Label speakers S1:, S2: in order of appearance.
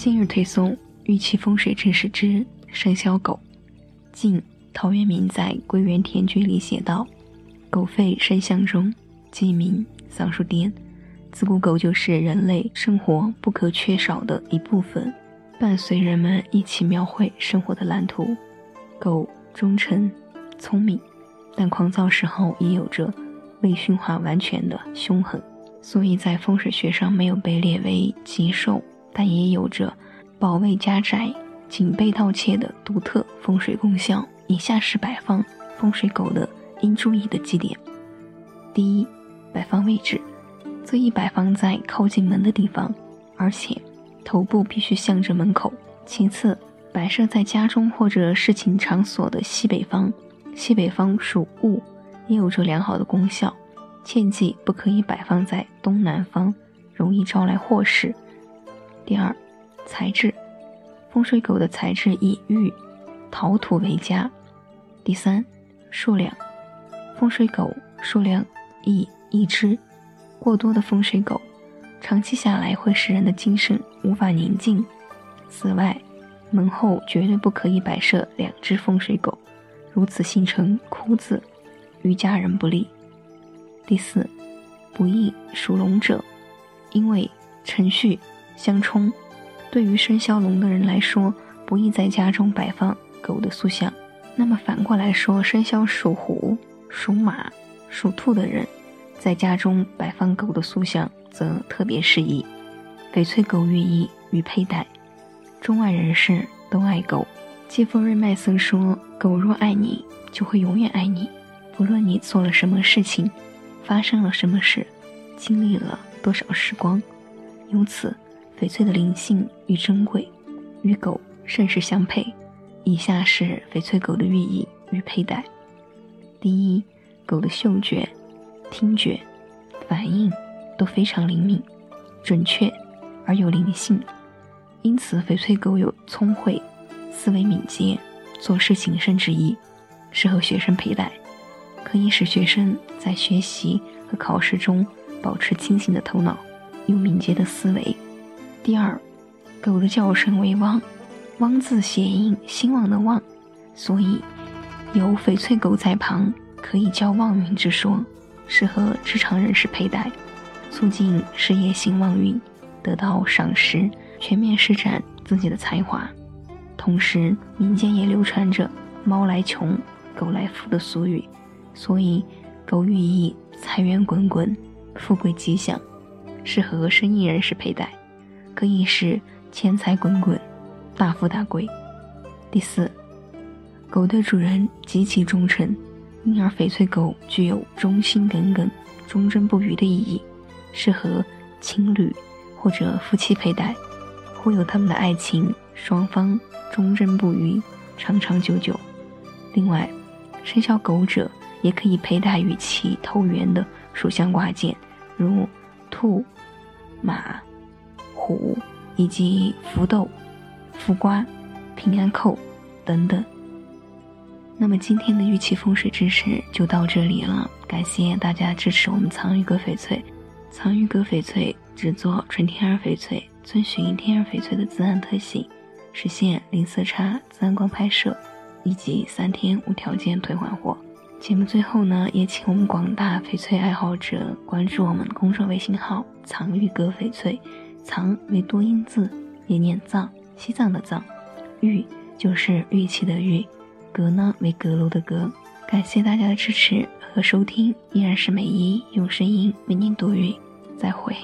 S1: 今日推送玉器风水知识之生肖狗。晋陶渊明在《归园田居》里写道：“狗吠深巷中，鸡鸣桑树颠。”自古狗就是人类生活不可缺少的一部分，伴随人们一起描绘生活的蓝图。狗忠诚、聪明，但狂躁时候也有着未驯化完全的凶狠。所以在风水学上没有被列为吉兽，但也有着保卫家宅、警备盗窃的独特风水功效。以下是摆放风水狗的应注意的几点：第一，摆放位置，最宜摆放在靠近门的地方，而且头部必须向着门口。其次，摆设在家中或者事情场所的西北方，西北方属戊，也有着良好的功效。切记不可以摆放在东南方，容易招来祸事。第二，材质，风水狗的材质以玉、陶土为佳。第三，数量，风水狗数量宜一只，过多的风水狗，长期下来会使人的精神无法宁静。此外，门后绝对不可以摆设两只风水狗，如此形成枯字，于家人不利。第四，不宜属龙者，因为辰戌相冲，对于生肖龙的人来说，不宜在家中摆放狗的塑像。那么反过来说，生肖属虎、属马、属兔的人，在家中摆放狗的塑像，则特别适宜。翡翠狗寓意与佩戴，中外人士都爱狗。季风瑞麦森说：“狗若爱你，就会永远爱你，不论你做了什么事情。”发生了什么事，经历了多少时光，由此，翡翠的灵性与珍贵，与狗甚是相配。以下是翡翠狗的寓意与佩戴：第一，狗的嗅觉、听觉、反应都非常灵敏、准确而有灵性，因此翡翠狗有聪慧、思维敏捷、做事谨慎之意，适合学生佩戴。可以使学生在学习和考试中保持清醒的头脑，有敏捷的思维。第二，狗的叫声为汪，汪字谐音兴旺的旺，所以有翡翠狗在旁，可以叫旺运之说，适合职场人士佩戴，促进事业兴旺运，得到赏识，全面施展自己的才华。同时，民间也流传着“猫来穷，狗来富”的俗语。所以，狗寓意财源滚滚、富贵吉祥，适合生意人士佩戴，可以使钱财滚滚、大富大贵。第四，狗对主人极其忠诚，因而翡翠狗具有忠心耿耿、忠贞不渝的意义，适合情侣或者夫妻佩戴，护佑他们的爱情双方忠贞不渝、长长久久。另外，生肖狗者。也可以佩戴与其投缘的属相挂件，如兔、马、虎以及福豆、福瓜、平安扣等等。那么今天的玉器风水知识就到这里了，感谢大家支持我们藏玉阁翡翠。藏玉阁翡翠只做纯天然翡翠，遵循天然翡翠的自然特性，实现零色差、自然光拍摄以及三天无条件退换货。节目最后呢，也请我们广大翡翠爱好者关注我们的公众微信号“藏玉阁翡翠”，藏为多音字，也念藏，西藏的藏，玉就是玉器的玉，阁呢为阁楼的阁。感谢大家的支持和收听，依然是美一用声音为您读语，再会。